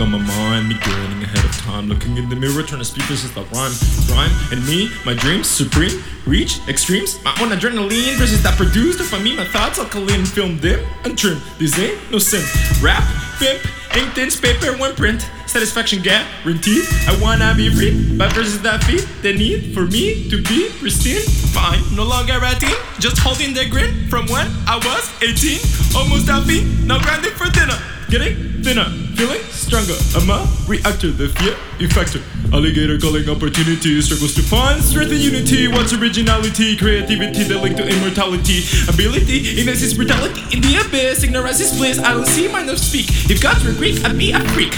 something on my mind. Me grinning ahead of time, looking in the mirror, trying to speak this is the rhyme. Rhyme and me, my dreams, supreme, reach, extremes. My own adrenaline versus that produced. I mean my thoughts, alkaline, film dim and trim. This ain't no sim. Rap, pimp, ink, thin, paper, one print. Satisfaction guaranteed. I wanna be free, but versus that feet, the need for me to be pristine. Fine, no longer a teen, just holding the grin from when I was 18. Almost happy, now grinding for dinner. Getting thinner, feeling stronger. I'm a reactor, the fear effector. Alligator calling opportunity, struggles to find strength and unity. What's originality, creativity, the link to immortality, ability, innocence, brutality in the abyss. Ignorance is bliss. I don't see mine of speak. If gods were Greek, I'd be a freak.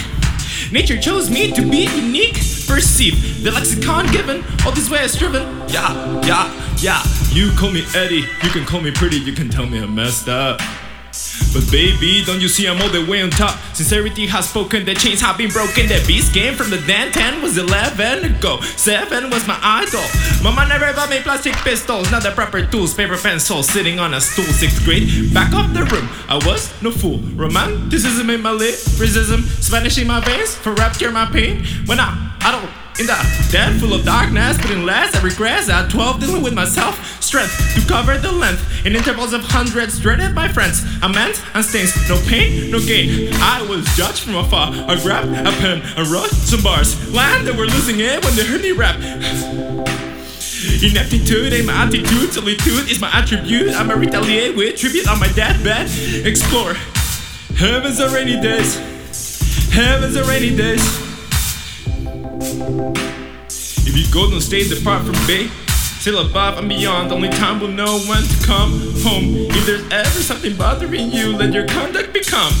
Nature chose me to be unique. Perceive the lexicon given, all this way I've striven. Yeah, yeah, yeah. You call me Eddie, you can call me pretty, you can tell me I'm messed up. But baby, don't you see I'm all the way on top? Sincerity has spoken, the chains have been broken. The beast came from the Dan 10 was 11 ago. 7 was my idol. Mama never bought me plastic pistols, not the proper tools. Paper pencils sitting on a stool. Sixth grade, back off the room. I was no fool. Romanticism in my lyricism, Spanish in my veins for rap cure my pain. When I, I don't in the den full of darkness, putting less, I regress at 12, dealing with myself. Strength to cover the length in intervals of hundreds, dreaded by friends. I meant and no pain, no gain. I was judged from afar. I grabbed a pen and wrote some bars. Land that were losing it when they heard me rap. Ineptitude ain't my attitude, solitude is my attribute. I'ma retaliate with tribute on my deathbed. Explore heavens are rainy days, heavens are rainy days. If you go, don't stay depart from bay. Sail above and beyond, only time will know when to come home. If there's ever something bothering you, let your conduct become